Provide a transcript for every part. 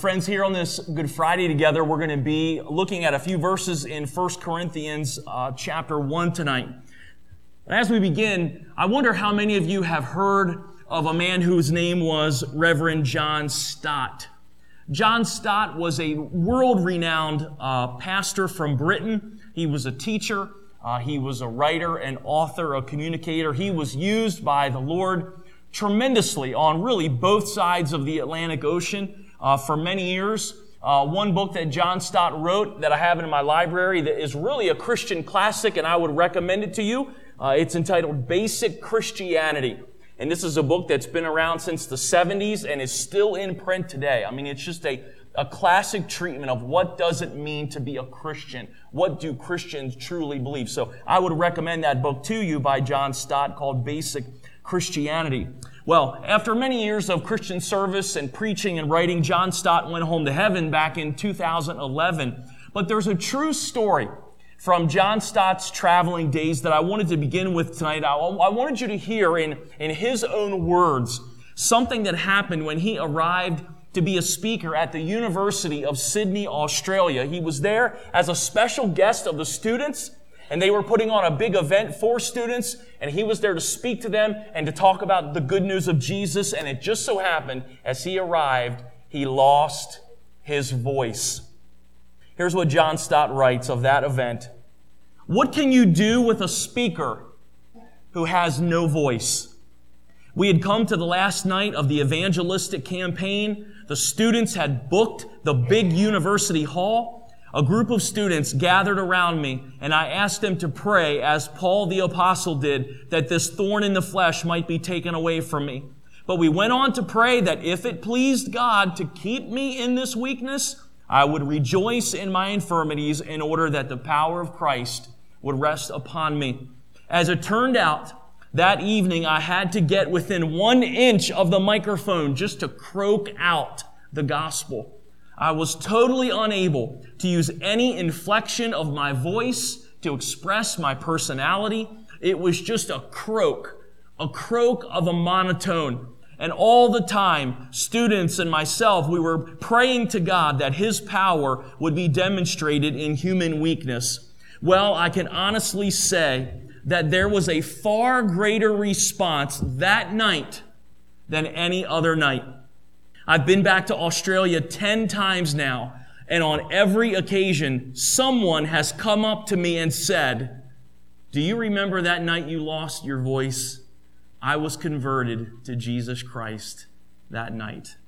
friends, here on this Good Friday together, we're going to be looking at a few verses in 1 Corinthians uh, chapter 1 tonight. And as we begin, I wonder how many of you have heard of a man whose name was Reverend John Stott. John Stott was a world renowned uh, pastor from Britain. He was a teacher, uh, he was a writer, an author, a communicator. He was used by the Lord tremendously on really both sides of the Atlantic Ocean uh, for many years. Uh, one book that John Stott wrote that I have in my library that is really a Christian classic, and I would recommend it to you. Uh, it's entitled Basic Christianity. And this is a book that's been around since the 70s and is still in print today. I mean, it's just a, a classic treatment of what does it mean to be a Christian? What do Christians truly believe? So I would recommend that book to you by John Stott called Basic Christianity. Well, after many years of Christian service and preaching and writing, John Stott went home to heaven back in 2011. But there's a true story from John Stott's traveling days that I wanted to begin with tonight. I, wanted you to hear in, in his own words something that happened when he arrived to be a speaker at the University of Sydney, Australia. He was there as a special guest of the students and they were putting on a big event for students, and he was there to speak to them and to talk about the good news of Jesus. And it just so happened, as he arrived, he lost his voice. Here's what John Stott writes of that event. What can you do with a speaker who has no voice? We had come to the last night of the evangelistic campaign. The students had booked the big university hall a group of students gathered around me and I asked them to pray as Paul the apostle did that this thorn in the flesh might be taken away from me. But we went on to pray that if it pleased God to keep me in this weakness, I would rejoice in my infirmities in order that the power of Christ would rest upon me. As it turned out, that evening I had to get within one inch of the microphone just to croak out the gospel. I was totally unable to use any inflection of my voice to express my personality. It was just a croak, a croak of a monotone. And all the time, students and myself, we were praying to God that His power would be demonstrated in human weakness. Well, I can honestly say that there was a far greater response that night than any other night. I've been back to Australia 10 times now, and on every occasion, someone has come up to me and said, Do you remember that night you lost your voice? I was converted to Jesus Christ that night.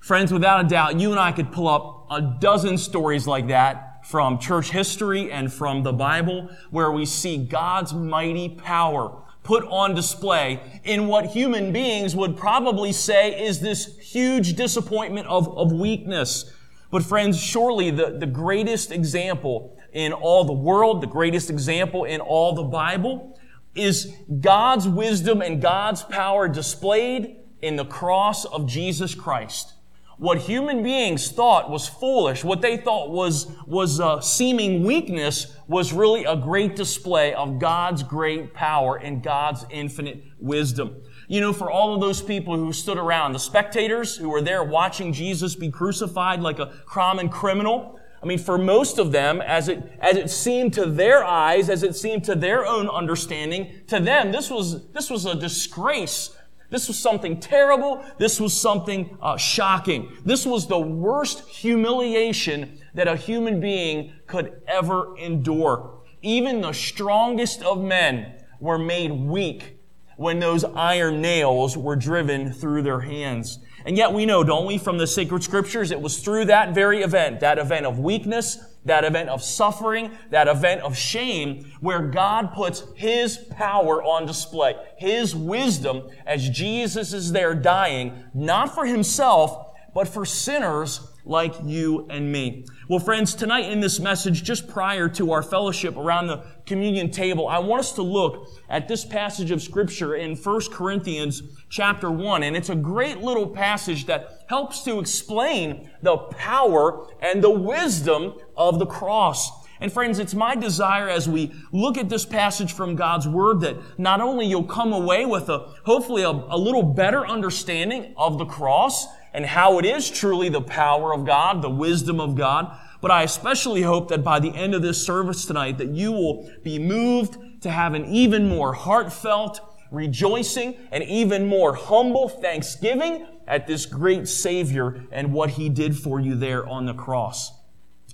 Friends, without a doubt, you and I could pull up a dozen stories like that from church history and from the Bible where we see God's mighty power put on display in what human beings would probably say is this huge disappointment of, of weakness. But friends, surely the, the greatest example in all the world, the greatest example in all the Bible is God's wisdom and God's power displayed in the cross of Jesus Christ what human beings thought was foolish, what they thought was, was a uh, seeming weakness, was really a great display of God's great power and God's infinite wisdom. You know, for all of those people who stood around, the spectators who were there watching Jesus be crucified like a common criminal, I mean, for most of them, as it, as it seemed to their eyes, as it seemed to their own understanding, to them, this was, this was a disgrace this was something terrible. This was something uh, shocking. This was the worst humiliation that a human being could ever endure. Even the strongest of men were made weak when those iron nails were driven through their hands. And yet we know, don't we, from the sacred scriptures, it was through that very event, that event of weakness, that event of suffering, that event of shame, where God puts His power on display, His wisdom, as Jesus is there dying, not for Himself, but for sinners like you and me. Well, friends, tonight in this message, just prior to our fellowship around the communion table, I want us to look at this passage of scripture in 1 Corinthians chapter 1. And it's a great little passage that helps to explain the power and the wisdom of the cross. And friends, it's my desire as we look at this passage from God's Word that not only you'll come away with a, hopefully a, a little better understanding of the cross, and how it is truly the power of God, the wisdom of God. But I especially hope that by the end of this service tonight that you will be moved to have an even more heartfelt rejoicing and even more humble thanksgiving at this great Savior and what He did for you there on the cross.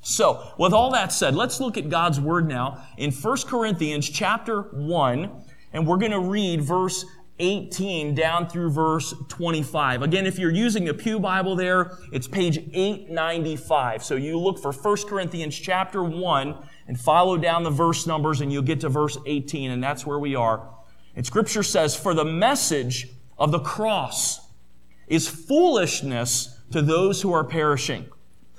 So, with all that said, let's look at God's Word now in 1 Corinthians chapter 1, and we're going to read verse 18 down through verse 25. Again, if you're using the Pew Bible there, it's page 895. So you look for 1 Corinthians chapter 1 and follow down the verse numbers and you'll get to verse 18 and that's where we are. And scripture says, for the message of the cross is foolishness to those who are perishing.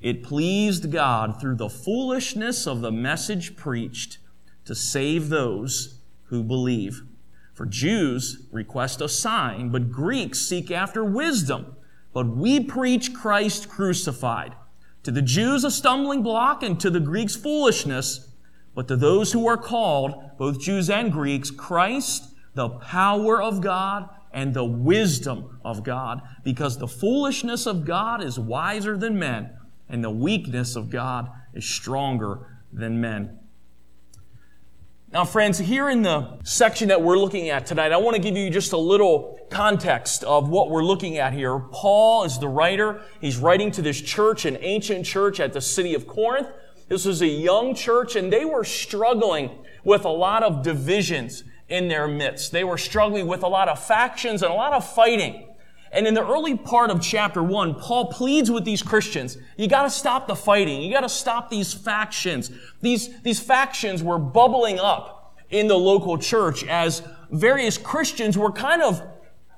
it pleased God through the foolishness of the message preached to save those who believe. For Jews request a sign, but Greeks seek after wisdom. But we preach Christ crucified. To the Jews a stumbling block, and to the Greeks foolishness. But to those who are called, both Jews and Greeks, Christ, the power of God and the wisdom of God. Because the foolishness of God is wiser than men, and the weakness of God is stronger than men. Now, friends, here in the section that we're looking at tonight, I want to give you just a little context of what we're looking at here. Paul is the writer. He's writing to this church, an ancient church at the city of Corinth. This was a young church, and they were struggling with a lot of divisions in their midst. They were struggling with a lot of factions and a lot of fighting. And in the early part of chapter one, Paul pleads with these Christians, you gotta stop the fighting. You gotta stop these factions. These, these factions were bubbling up in the local church as various Christians were kind of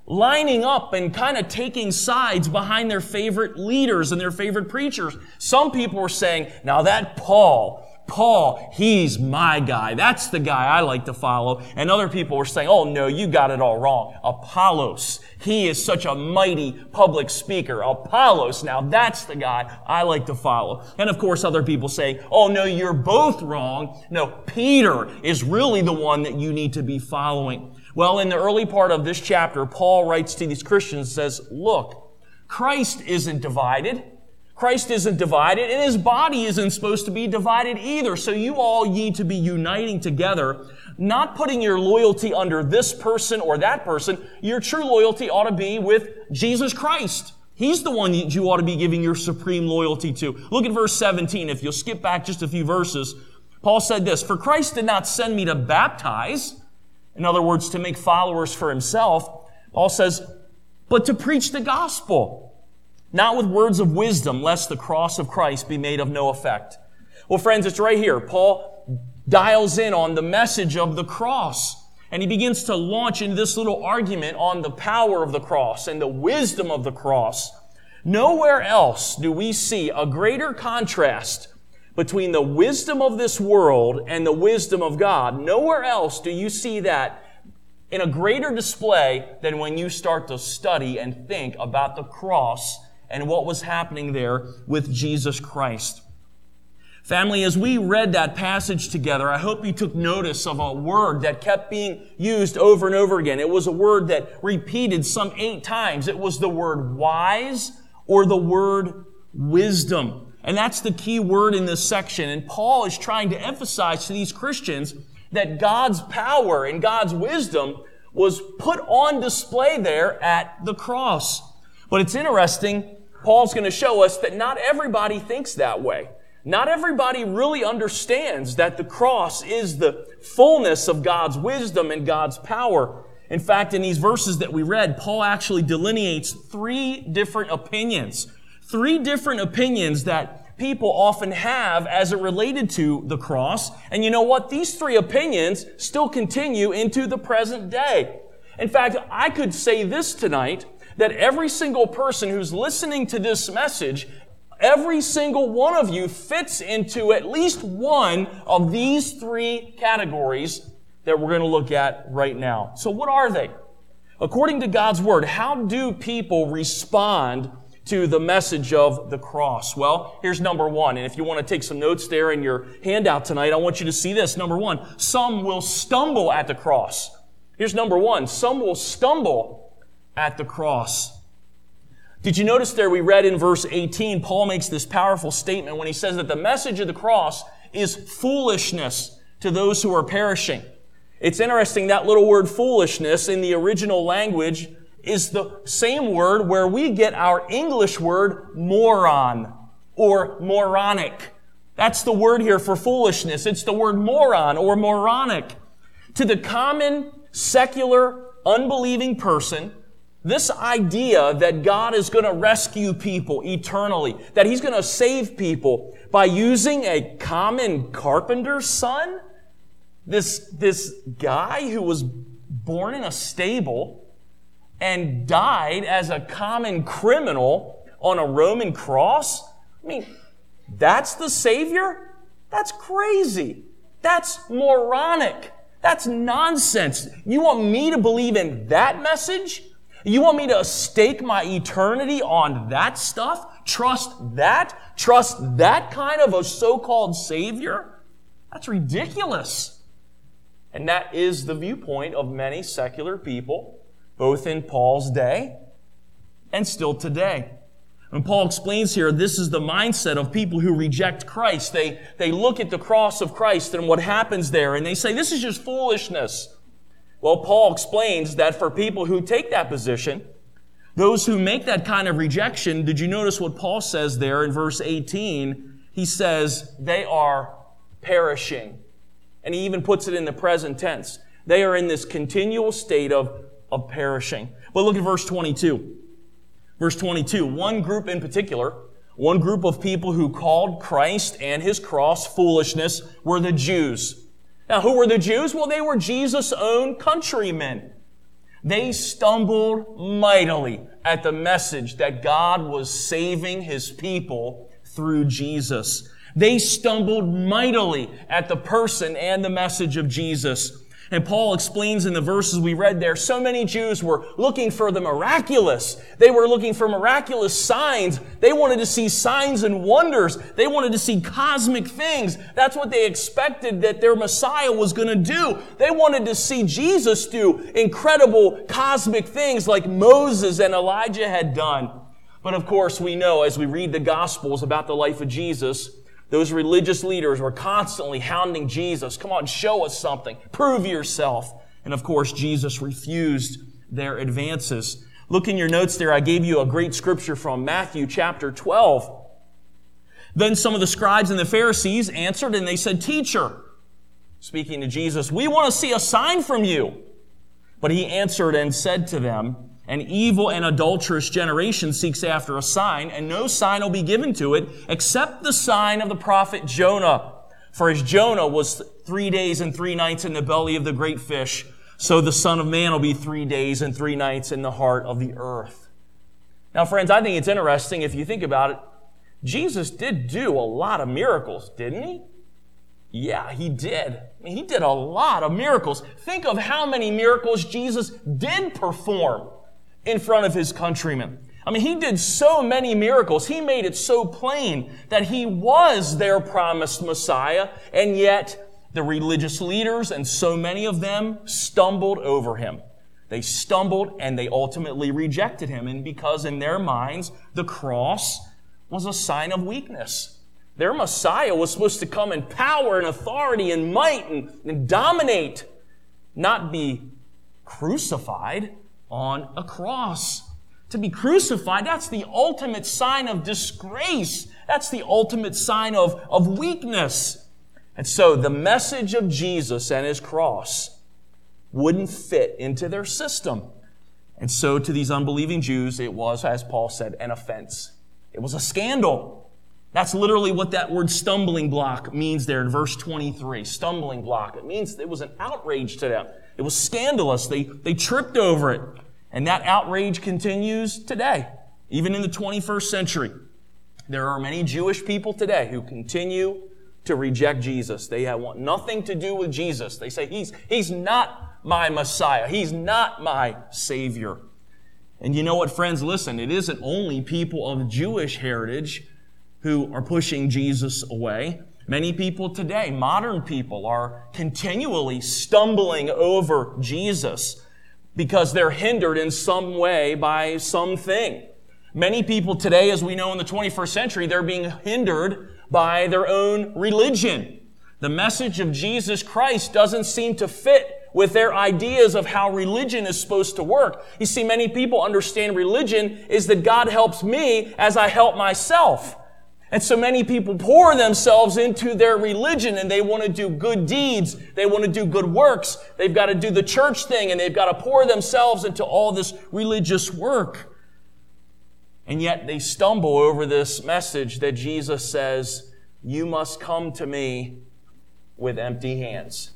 lining up and kind of taking sides behind their favorite leaders and their favorite preachers. Some people were saying, now that Paul, Paul, he's my guy. That's the guy I like to follow. And other people were saying, oh no, you got it all wrong. Apollos, he is such a mighty public speaker. Apollos, now that's the guy I like to follow. And of course, other people say, oh no, you're both wrong. No, Peter is really the one that you need to be following. Well, in the early part of this chapter, Paul writes to these Christians, says, look, Christ isn't divided. Christ isn't divided, and his body isn't supposed to be divided either. So you all need to be uniting together, not putting your loyalty under this person or that person. Your true loyalty ought to be with Jesus Christ. He's the one that you ought to be giving your supreme loyalty to. Look at verse 17. If you'll skip back just a few verses, Paul said this, For Christ did not send me to baptize, in other words, to make followers for himself. Paul says, but to preach the gospel not with words of wisdom, lest the cross of Christ be made of no effect. Well, friends, it's right here. Paul dials in on the message of the cross. And he begins to launch in this little argument on the power of the cross and the wisdom of the cross. Nowhere else do we see a greater contrast between the wisdom of this world and the wisdom of God. Nowhere else do you see that in a greater display than when you start to study and think about the cross and what was happening there with Jesus Christ. Family, as we read that passage together, I hope you took notice of a word that kept being used over and over again. It was a word that repeated some eight times. It was the word wise or the word wisdom. And that's the key word in this section. And Paul is trying to emphasize to these Christians that God's power and God's wisdom was put on display there at the cross. But it's interesting Paul's going to show us that not everybody thinks that way. Not everybody really understands that the cross is the fullness of God's wisdom and God's power. In fact, in these verses that we read, Paul actually delineates three different opinions. Three different opinions that people often have as it related to the cross. And you know what? These three opinions still continue into the present day. In fact, I could say this tonight that every single person who's listening to this message every single one of you fits into at least one of these three categories that we're going to look at right now. So what are they? According to God's Word, how do people respond to the message of the cross? Well, here's number one. And if you want to take some notes there in your handout tonight, I want you to see this. Number one, some will stumble at the cross. Here's number one. Some will stumble at the cross. Did you notice there we read in verse 18, Paul makes this powerful statement when he says that the message of the cross is foolishness to those who are perishing. It's interesting that little word foolishness in the original language is the same word where we get our English word moron or moronic. That's the word here for foolishness. It's the word moron or moronic. To the common, secular, unbelieving person, this idea that God is going to rescue people eternally, that He's going to save people by using a common carpenter's son, this, this guy who was born in a stable, and died as a common criminal on a Roman cross? I mean, that's the Savior? That's crazy. That's moronic. That's nonsense. You want me to believe in that message? You want me to stake my eternity on that stuff? Trust that? Trust that kind of a so-called Savior? That's ridiculous. And that is the viewpoint of many secular people both in Paul's day and still today. And Paul explains here, this is the mindset of people who reject Christ. They, they look at the cross of Christ and what happens there, and they say, this is just foolishness. Well, Paul explains that for people who take that position, those who make that kind of rejection, did you notice what Paul says there in verse 18? He says, they are perishing. And he even puts it in the present tense. They are in this continual state of of perishing. But look at verse 22. Verse 22, one group in particular, one group of people who called Christ and his cross foolishness were the Jews. Now, who were the Jews? Well, they were Jesus' own countrymen. They stumbled mightily at the message that God was saving his people through Jesus. They stumbled mightily at the person and the message of Jesus. And Paul explains in the verses we read there, so many Jews were looking for the miraculous. They were looking for miraculous signs. They wanted to see signs and wonders. They wanted to see cosmic things. That's what they expected that their Messiah was going to do. They wanted to see Jesus do incredible cosmic things like Moses and Elijah had done. But of course, we know as we read the Gospels about the life of Jesus, those religious leaders were constantly hounding Jesus. Come on, show us something. Prove yourself. And of course, Jesus refused their advances. Look in your notes there. I gave you a great scripture from Matthew chapter 12. Then some of the scribes and the Pharisees answered and they said, Teacher, speaking to Jesus, we want to see a sign from you. But he answered and said to them, an evil and adulterous generation seeks after a sign, and no sign will be given to it except the sign of the prophet Jonah. For as Jonah was three days and three nights in the belly of the great fish, so the Son of Man will be three days and three nights in the heart of the earth. Now, friends, I think it's interesting if you think about it. Jesus did do a lot of miracles, didn't he? Yeah, he did. He did a lot of miracles. Think of how many miracles Jesus did perform in front of his countrymen. I mean, he did so many miracles. He made it so plain that he was their promised Messiah, and yet the religious leaders and so many of them stumbled over him. They stumbled and they ultimately rejected him. And because in their minds, the cross was a sign of weakness. Their Messiah was supposed to come in power and authority and might and, and dominate, not be crucified on a cross. To be crucified, that's the ultimate sign of disgrace. That's the ultimate sign of, of weakness. And so the message of Jesus and his cross wouldn't fit into their system. And so to these unbelieving Jews, it was, as Paul said, an offense. It was a scandal. That's literally what that word stumbling block means there in verse 23. Stumbling block. It means it was an outrage to them. It was scandalous. They, they tripped over it. And that outrage continues today, even in the 21st century. There are many Jewish people today who continue to reject Jesus. They want nothing to do with Jesus. They say, He's, he's not my Messiah. He's not my Savior. And you know what, friends? Listen, it isn't only people of Jewish heritage who are pushing Jesus away. Many people today, modern people, are continually stumbling over Jesus because they're hindered in some way by something. Many people today, as we know in the 21st century, they're being hindered by their own religion. The message of Jesus Christ doesn't seem to fit with their ideas of how religion is supposed to work. You see, many people understand religion is that God helps me as I help myself. And so many people pour themselves into their religion and they want to do good deeds. They want to do good works. They've got to do the church thing and they've got to pour themselves into all this religious work. And yet they stumble over this message that Jesus says, You must come to me with empty hands.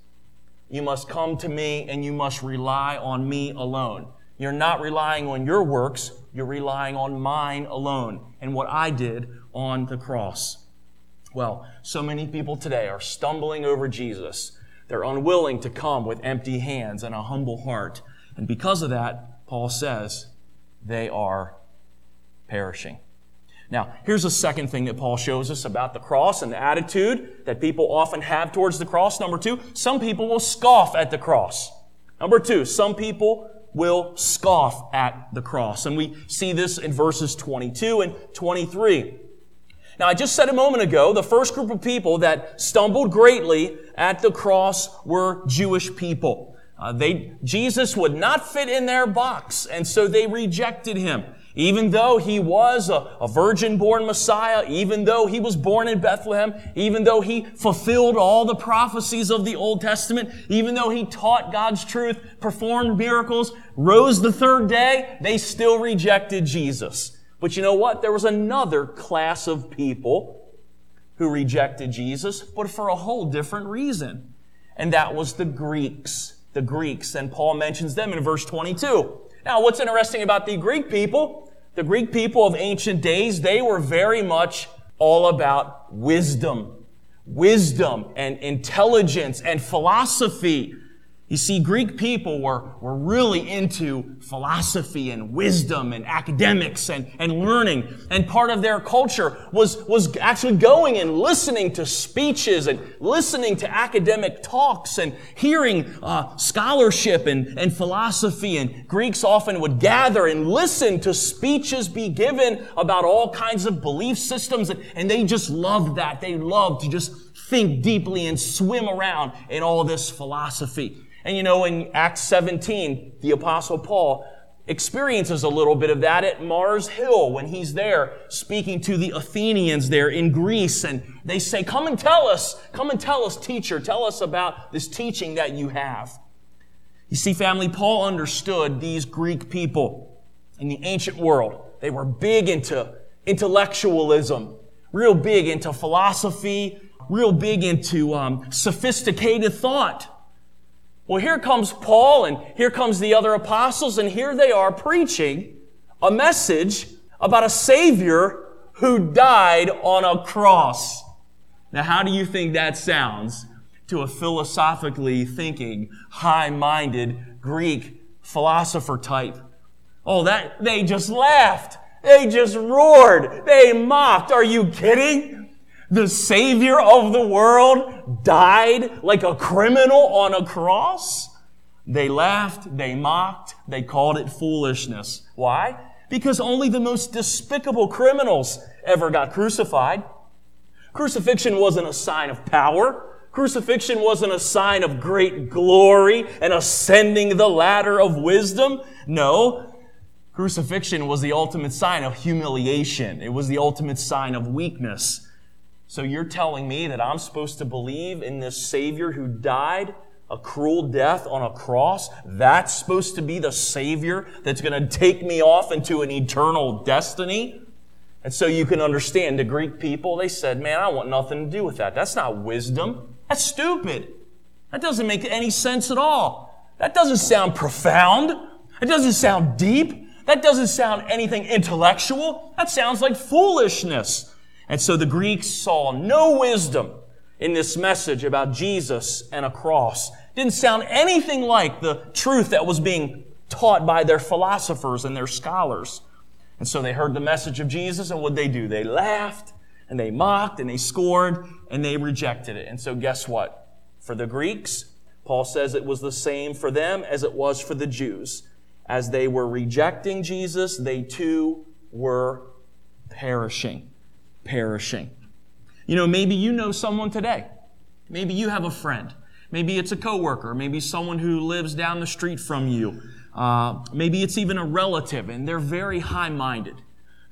You must come to me and you must rely on me alone. You're not relying on your works, you're relying on mine alone and what I did on the cross. Well, so many people today are stumbling over Jesus. They're unwilling to come with empty hands and a humble heart. And because of that, Paul says, they are perishing. Now, here's a second thing that Paul shows us about the cross and the attitude that people often have towards the cross. Number two, some people will scoff at the cross. Number two, some people will scoff at the cross. And we see this in verses 22 and 23. Now, I just said a moment ago, the first group of people that stumbled greatly at the cross were Jewish people. Uh, they, Jesus would not fit in their box, and so they rejected him. Even though he was a, a virgin born Messiah, even though he was born in Bethlehem, even though he fulfilled all the prophecies of the Old Testament, even though he taught God's truth, performed miracles, rose the third day, they still rejected Jesus. But you know what? There was another class of people who rejected Jesus, but for a whole different reason. And that was the Greeks. The Greeks. And Paul mentions them in verse 22. Now, what's interesting about the Greek people the Greek people of ancient days, they were very much all about wisdom. Wisdom and intelligence and philosophy. You see, Greek people were, were really into philosophy and wisdom and academics and, and learning. And part of their culture was, was actually going and listening to speeches and listening to academic talks and hearing uh, scholarship and, and philosophy. And Greeks often would gather and listen to speeches be given about all kinds of belief systems. And, and they just loved that. They loved to just think deeply and swim around in all this philosophy. And you know, in Acts 17, the apostle Paul experiences a little bit of that at Mars Hill when he's there speaking to the Athenians there in Greece. And they say, come and tell us, come and tell us, teacher, tell us about this teaching that you have. You see, family, Paul understood these Greek people in the ancient world. They were big into intellectualism, real big into philosophy, real big into um, sophisticated thought. Well, here comes Paul and here comes the other apostles and here they are preaching a message about a Savior who died on a cross. Now, how do you think that sounds to a philosophically thinking, high-minded Greek philosopher type? Oh, that, they just laughed. They just roared. They mocked. Are you kidding? The Savior of the world died like a criminal on a cross? They laughed, they mocked, they called it foolishness. Why? Because only the most despicable criminals ever got crucified. Crucifixion wasn't a sign of power. Crucifixion wasn't a sign of great glory and ascending the ladder of wisdom. No. Crucifixion was the ultimate sign of humiliation. It was the ultimate sign of weakness. So you're telling me that I'm supposed to believe in this Savior who died a cruel death on a cross? That's supposed to be the Savior that's going to take me off into an eternal destiny? And so you can understand the Greek people, they said, man, I want nothing to do with that. That's not wisdom. That's stupid. That doesn't make any sense at all. That doesn't sound profound. It doesn't sound deep. That doesn't sound anything intellectual. That sounds like foolishness. And so the Greeks saw no wisdom in this message about Jesus and a cross. Didn't sound anything like the truth that was being taught by their philosophers and their scholars. And so they heard the message of Jesus, and what did they do? They laughed, and they mocked, and they scorned, and they rejected it. And so guess what? For the Greeks, Paul says it was the same for them as it was for the Jews. As they were rejecting Jesus, they too were perishing. Perishing. You know, maybe you know someone today. Maybe you have a friend. Maybe it's a coworker. Maybe someone who lives down the street from you. Uh, maybe it's even a relative, and they're very high-minded.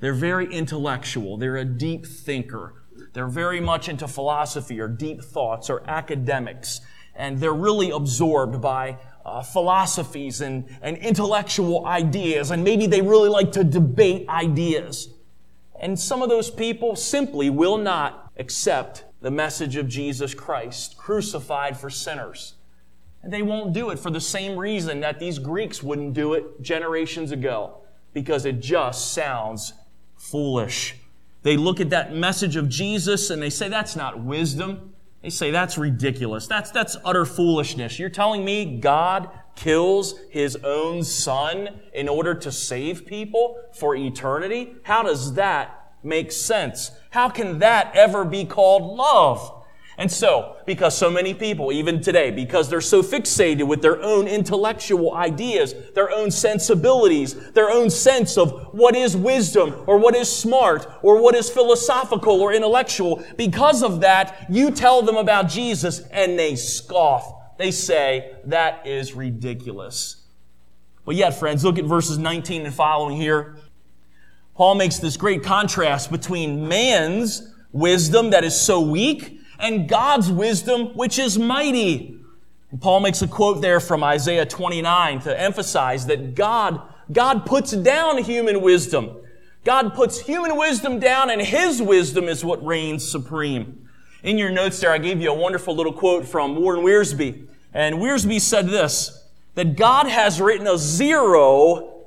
They're very intellectual. They're a deep thinker. They're very much into philosophy or deep thoughts or academics. And they're really absorbed by uh, philosophies and, and intellectual ideas. And maybe they really like to debate ideas. And some of those people simply will not accept the message of Jesus Christ, crucified for sinners. And they won't do it for the same reason that these Greeks wouldn't do it generations ago, because it just sounds foolish. They look at that message of Jesus and they say, that's not wisdom. They say, that's ridiculous. That's, that's utter foolishness. You're telling me God kills his own son in order to save people for eternity? How does that make sense? How can that ever be called love? And so, because so many people, even today, because they're so fixated with their own intellectual ideas, their own sensibilities, their own sense of what is wisdom or what is smart or what is philosophical or intellectual, because of that, you tell them about Jesus and they scoff. They say, that is ridiculous. But yet, friends, look at verses 19 and following here. Paul makes this great contrast between man's wisdom that is so weak and God's wisdom, which is mighty. And Paul makes a quote there from Isaiah 29 to emphasize that God, God puts down human wisdom. God puts human wisdom down and his wisdom is what reigns supreme. In your notes there, I gave you a wonderful little quote from Warren Wiersbe. And Wiersbe said this, that God has written a zero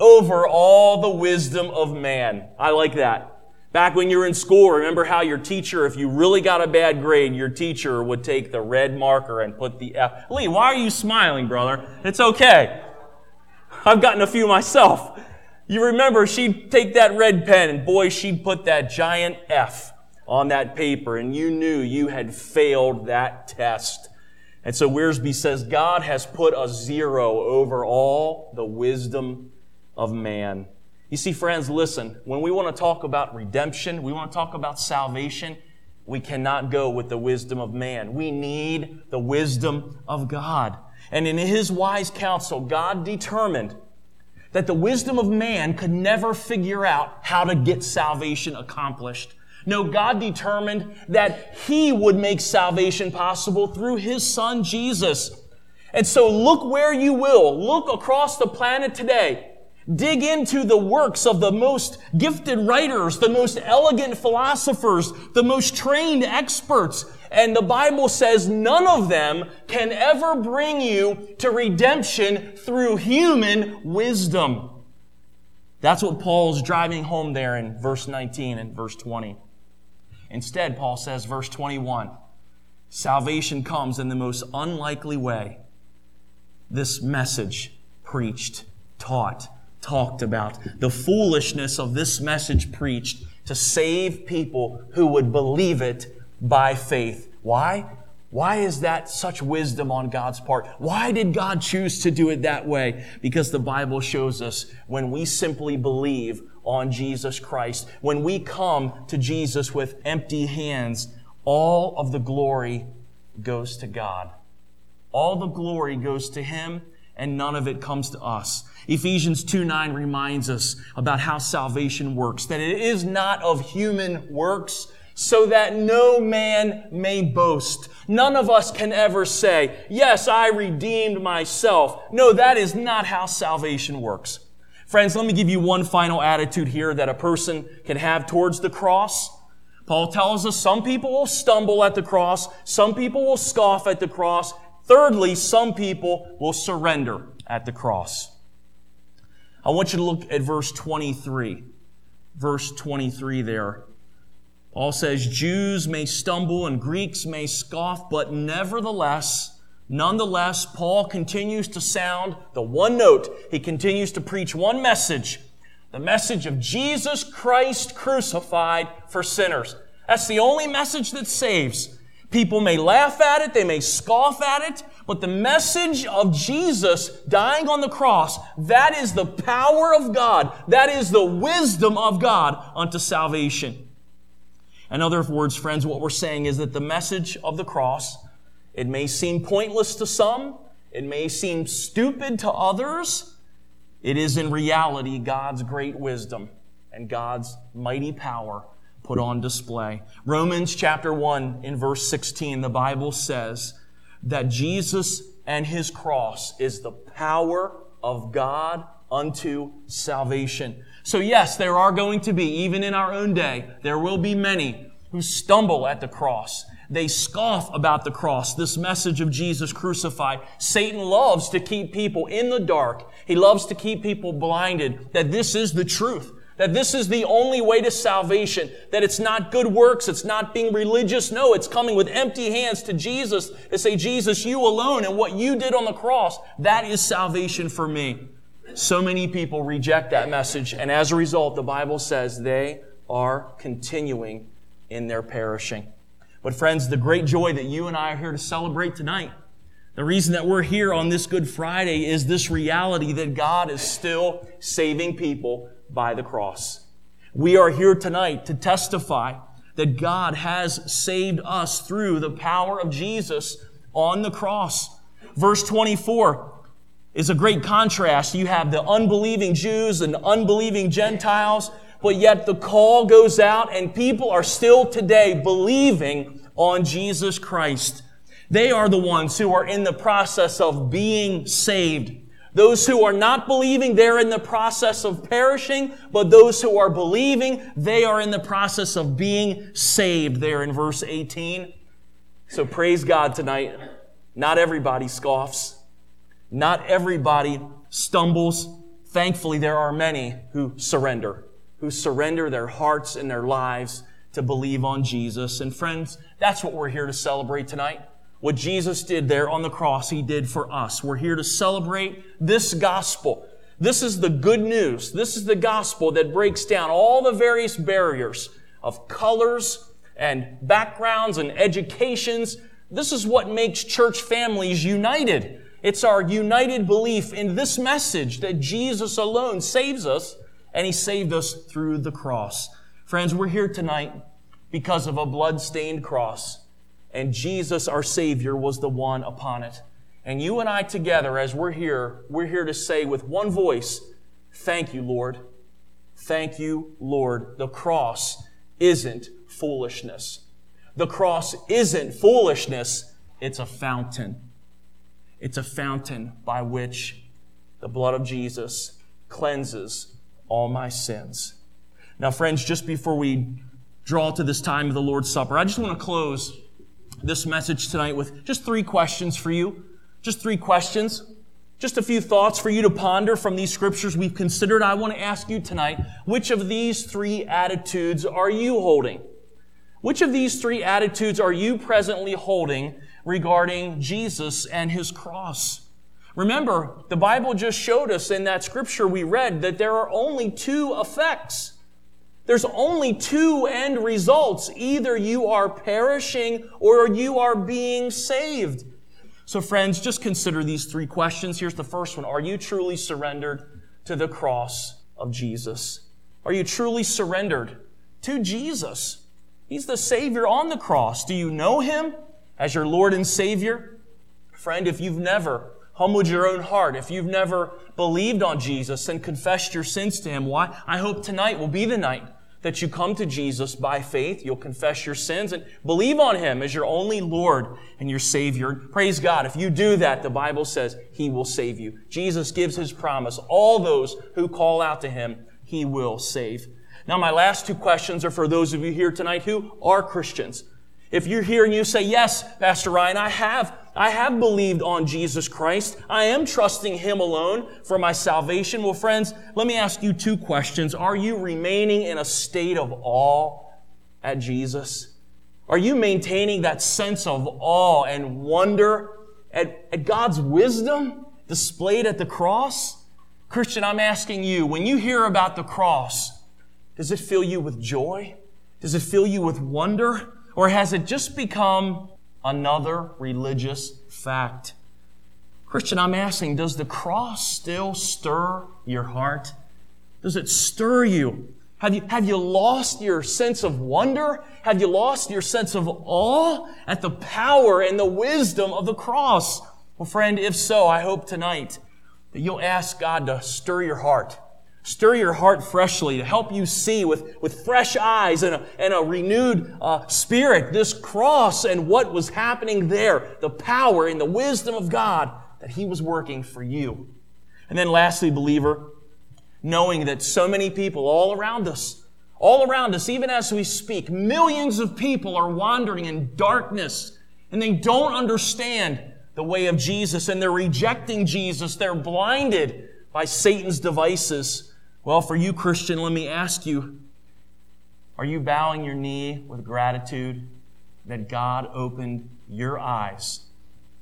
over all the wisdom of man. I like that. Back when you were in school, remember how your teacher, if you really got a bad grade, your teacher would take the red marker and put the F. Lee, why are you smiling, brother? It's okay. I've gotten a few myself. You remember she'd take that red pen and boy, she'd put that giant F on that paper and you knew you had failed that test. And so Wiersbe says God has put a zero over all the wisdom of man. You see, friends, listen, when we want to talk about redemption, we want to talk about salvation, we cannot go with the wisdom of man. We need the wisdom of God. And in his wise counsel, God determined that the wisdom of man could never figure out how to get salvation accomplished. No, God determined that he would make salvation possible through his son Jesus. And so look where you will. Look across the planet today. Dig into the works of the most gifted writers, the most elegant philosophers, the most trained experts. And the Bible says none of them can ever bring you to redemption through human wisdom. That's what Paul's driving home there in verse 19 and verse 20. Instead, Paul says, verse 21, salvation comes in the most unlikely way. This message preached, taught, talked about. The foolishness of this message preached to save people who would believe it by faith. Why? Why is that such wisdom on God's part? Why did God choose to do it that way? Because the Bible shows us when we simply believe on Jesus Christ, when we come to Jesus with empty hands, all of the glory goes to God. All the glory goes to Him and none of it comes to us. Ephesians 2 9 reminds us about how salvation works, that it is not of human works, so that no man may boast. None of us can ever say, Yes, I redeemed myself. No, that is not how salvation works. Friends, let me give you one final attitude here that a person can have towards the cross. Paul tells us some people will stumble at the cross, some people will scoff at the cross, Thirdly, some people will surrender at the cross. I want you to look at verse 23. Verse 23 there. Paul says Jews may stumble and Greeks may scoff, but nevertheless, nonetheless, Paul continues to sound the one note. He continues to preach one message. The message of Jesus Christ crucified for sinners. That's the only message that saves. People may laugh at it, they may scoff at it, but the message of Jesus dying on the cross, that is the power of God. That is the wisdom of God unto salvation. In other words, friends, what we're saying is that the message of the cross, it may seem pointless to some, it may seem stupid to others. It is in reality God's great wisdom and God's mighty power put on display. Romans chapter 1 in verse 16, the Bible says that Jesus and his cross is the power of God unto salvation. So yes, there are going to be, even in our own day, there will be many who stumble at the cross. They scoff about the cross, this message of Jesus crucified. Satan loves to keep people in the dark. He loves to keep people blinded that this is the truth that this is the only way to salvation, that it's not good works, it's not being religious. No, it's coming with empty hands to Jesus to say, Jesus, you alone and what you did on the cross, that is salvation for me. So many people reject that message, and as a result, the Bible says they are continuing in their perishing. But friends, the great joy that you and I are here to celebrate tonight, the reason that we're here on this Good Friday is this reality that God is still saving people by the cross. We are here tonight to testify that God has saved us through the power of Jesus on the cross. Verse 24 is a great contrast. You have the unbelieving Jews and unbelieving Gentiles, but yet the call goes out and people are still today believing on Jesus Christ. They are the ones who are in the process of being saved. Those who are not believing, they're in the process of perishing, but those who are believing, they are in the process of being saved there in verse 18. So praise God tonight. Not everybody scoffs. Not everybody stumbles. Thankfully, there are many who surrender, who surrender their hearts and their lives to believe on Jesus. And friends, that's what we're here to celebrate tonight. What Jesus did there on the cross, He did for us. We're here to celebrate this gospel. This is the good news. This is the gospel that breaks down all the various barriers of colors and backgrounds and educations. This is what makes church families united. It's our united belief in this message that Jesus alone saves us and He saved us through the cross. Friends, we're here tonight because of a blood-stained cross and Jesus, our Savior, was the one upon it. And you and I together, as we're here, we're here to say with one voice, Thank you, Lord. Thank you, Lord. The cross isn't foolishness. The cross isn't foolishness, it's a fountain. It's a fountain by which the blood of Jesus cleanses all my sins. Now, friends, just before we draw to this time of the Lord's Supper, I just want to close this message tonight with just three questions for you. Just three questions. Just a few thoughts for you to ponder from these scriptures we've considered. I want to ask you tonight, which of these three attitudes are you holding? Which of these three attitudes are you presently holding regarding Jesus and his cross? Remember, the Bible just showed us in that scripture we read that there are only two effects there's only two end results. Either you are perishing or you are being saved. So friends, just consider these three questions. Here's the first one. Are you truly surrendered to the cross of Jesus? Are you truly surrendered to Jesus? He's the Savior on the cross. Do you know Him as your Lord and Savior? Friend, if you've never humbled your own heart, if you've never believed on Jesus and confessed your sins to Him, why? I hope tonight will be the night that you come to Jesus by faith. You'll confess your sins and believe on Him as your only Lord and your Savior. Praise God. If you do that, the Bible says He will save you. Jesus gives His promise. All those who call out to Him, He will save. Now, my last two questions are for those of you here tonight who are Christians. If you're here and you say, yes, Pastor Ryan, I have, I have believed on Jesus Christ. I am trusting Him alone for my salvation. Well, friends, let me ask you two questions. Are you remaining in a state of awe at Jesus? Are you maintaining that sense of awe and wonder at, at God's wisdom displayed at the cross? Christian, I'm asking you, when you hear about the cross, does it fill you with joy? Does it fill you with wonder? Or has it just become another religious fact? Christian, I'm asking, does the cross still stir your heart? Does it stir you? Have you, have you lost your sense of wonder? Have you lost your sense of awe at the power and the wisdom of the cross? Well, friend, if so, I hope tonight that you'll ask God to stir your heart. Stir your heart freshly to help you see with, with fresh eyes and a, and a renewed uh, spirit this cross and what was happening there, the power and the wisdom of God that He was working for you. And then lastly, believer, knowing that so many people all around us, all around us, even as we speak, millions of people are wandering in darkness and they don't understand the way of Jesus and they're rejecting Jesus. They're blinded by Satan's devices. Well, for you, Christian, let me ask you, are you bowing your knee with gratitude that God opened your eyes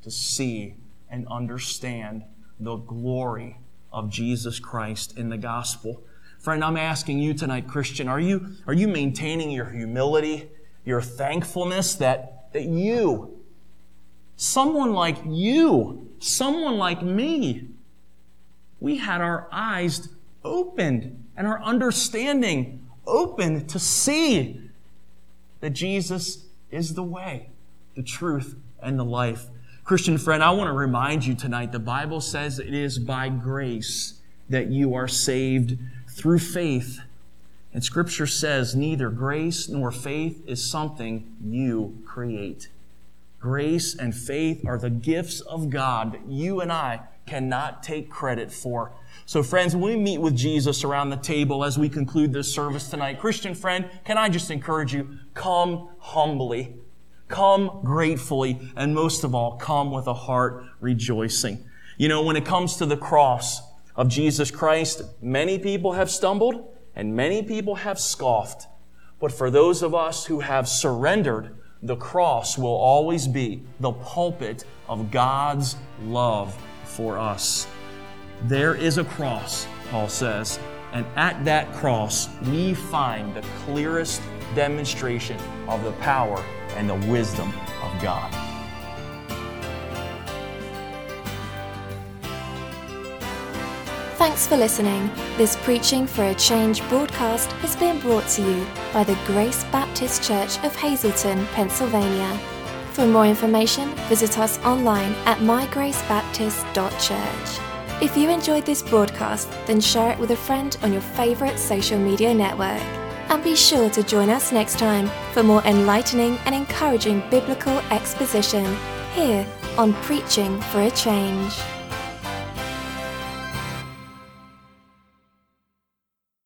to see and understand the glory of Jesus Christ in the gospel. Friend, I'm asking you tonight, Christian, are you, are you maintaining your humility, your thankfulness that, that you, someone like you, someone like me, we had our eyes opened and our understanding open to see that Jesus is the way, the truth, and the life. Christian friend, I want to remind you tonight the Bible says it is by grace that you are saved through faith. And Scripture says neither grace nor faith is something you create. Grace and faith are the gifts of God that you and I cannot take credit for. So, friends, when we meet with Jesus around the table as we conclude this service tonight, Christian friend, can I just encourage you? Come humbly. Come gratefully, and most of all, come with a heart rejoicing. You know, when it comes to the cross of Jesus Christ, many people have stumbled and many people have scoffed. But for those of us who have surrendered, the cross will always be the pulpit of God's love for us. There is a cross, Paul says, and at that cross, we find the clearest demonstration of the power and the wisdom of God. Thanks for listening. This Preaching for a Change broadcast has been brought to you by the Grace Baptist Church of Hazleton, Pennsylvania. For more information, visit us online at mygracebaptist.church. If you enjoyed this broadcast, then share it with a friend on your favorite social media network. And be sure to join us next time for more enlightening and encouraging biblical exposition here on Preaching for a Change.